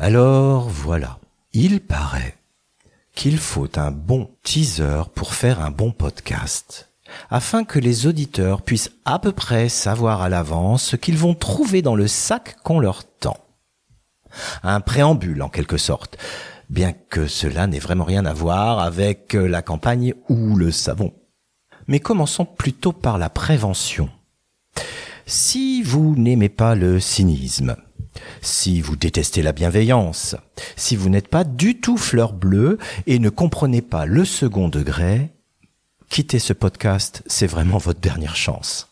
Alors voilà, il paraît qu'il faut un bon teaser pour faire un bon podcast, afin que les auditeurs puissent à peu près savoir à l'avance ce qu'ils vont trouver dans le sac qu'on leur tend. Un préambule en quelque sorte, bien que cela n'ait vraiment rien à voir avec la campagne ou le savon. Mais commençons plutôt par la prévention. Si vous n'aimez pas le cynisme, si vous détestez la bienveillance, si vous n'êtes pas du tout fleur bleue et ne comprenez pas le second degré, quittez ce podcast, c'est vraiment votre dernière chance.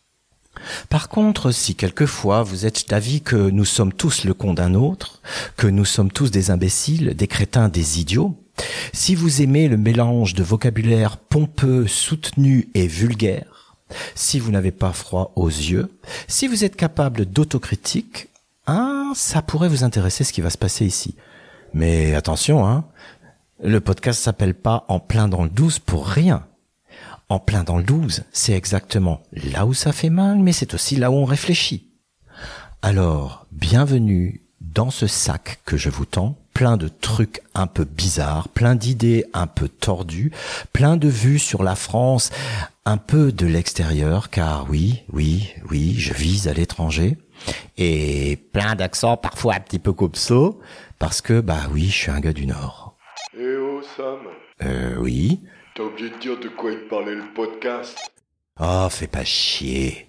Par contre, si quelquefois vous êtes d'avis que nous sommes tous le con d'un autre, que nous sommes tous des imbéciles, des crétins, des idiots, si vous aimez le mélange de vocabulaire pompeux, soutenu et vulgaire, si vous n'avez pas froid aux yeux, si vous êtes capable d'autocritique, ah, ça pourrait vous intéresser ce qui va se passer ici. Mais attention, hein, le podcast s'appelle pas En plein dans le 12 pour rien. En plein dans le 12, c'est exactement là où ça fait mal, mais c'est aussi là où on réfléchit. Alors, bienvenue dans ce sac que je vous tends, plein de trucs un peu bizarres, plein d'idées un peu tordues, plein de vues sur la France, un peu de l'extérieur, car oui, oui, oui, je vise à l'étranger et plein d'accents parfois un petit peu copso parce que bah oui, je suis un gars du Nord. Eh oh Sam, Euh oui. t'as oublié de dire de quoi il parlait le podcast? Oh, fais pas chier.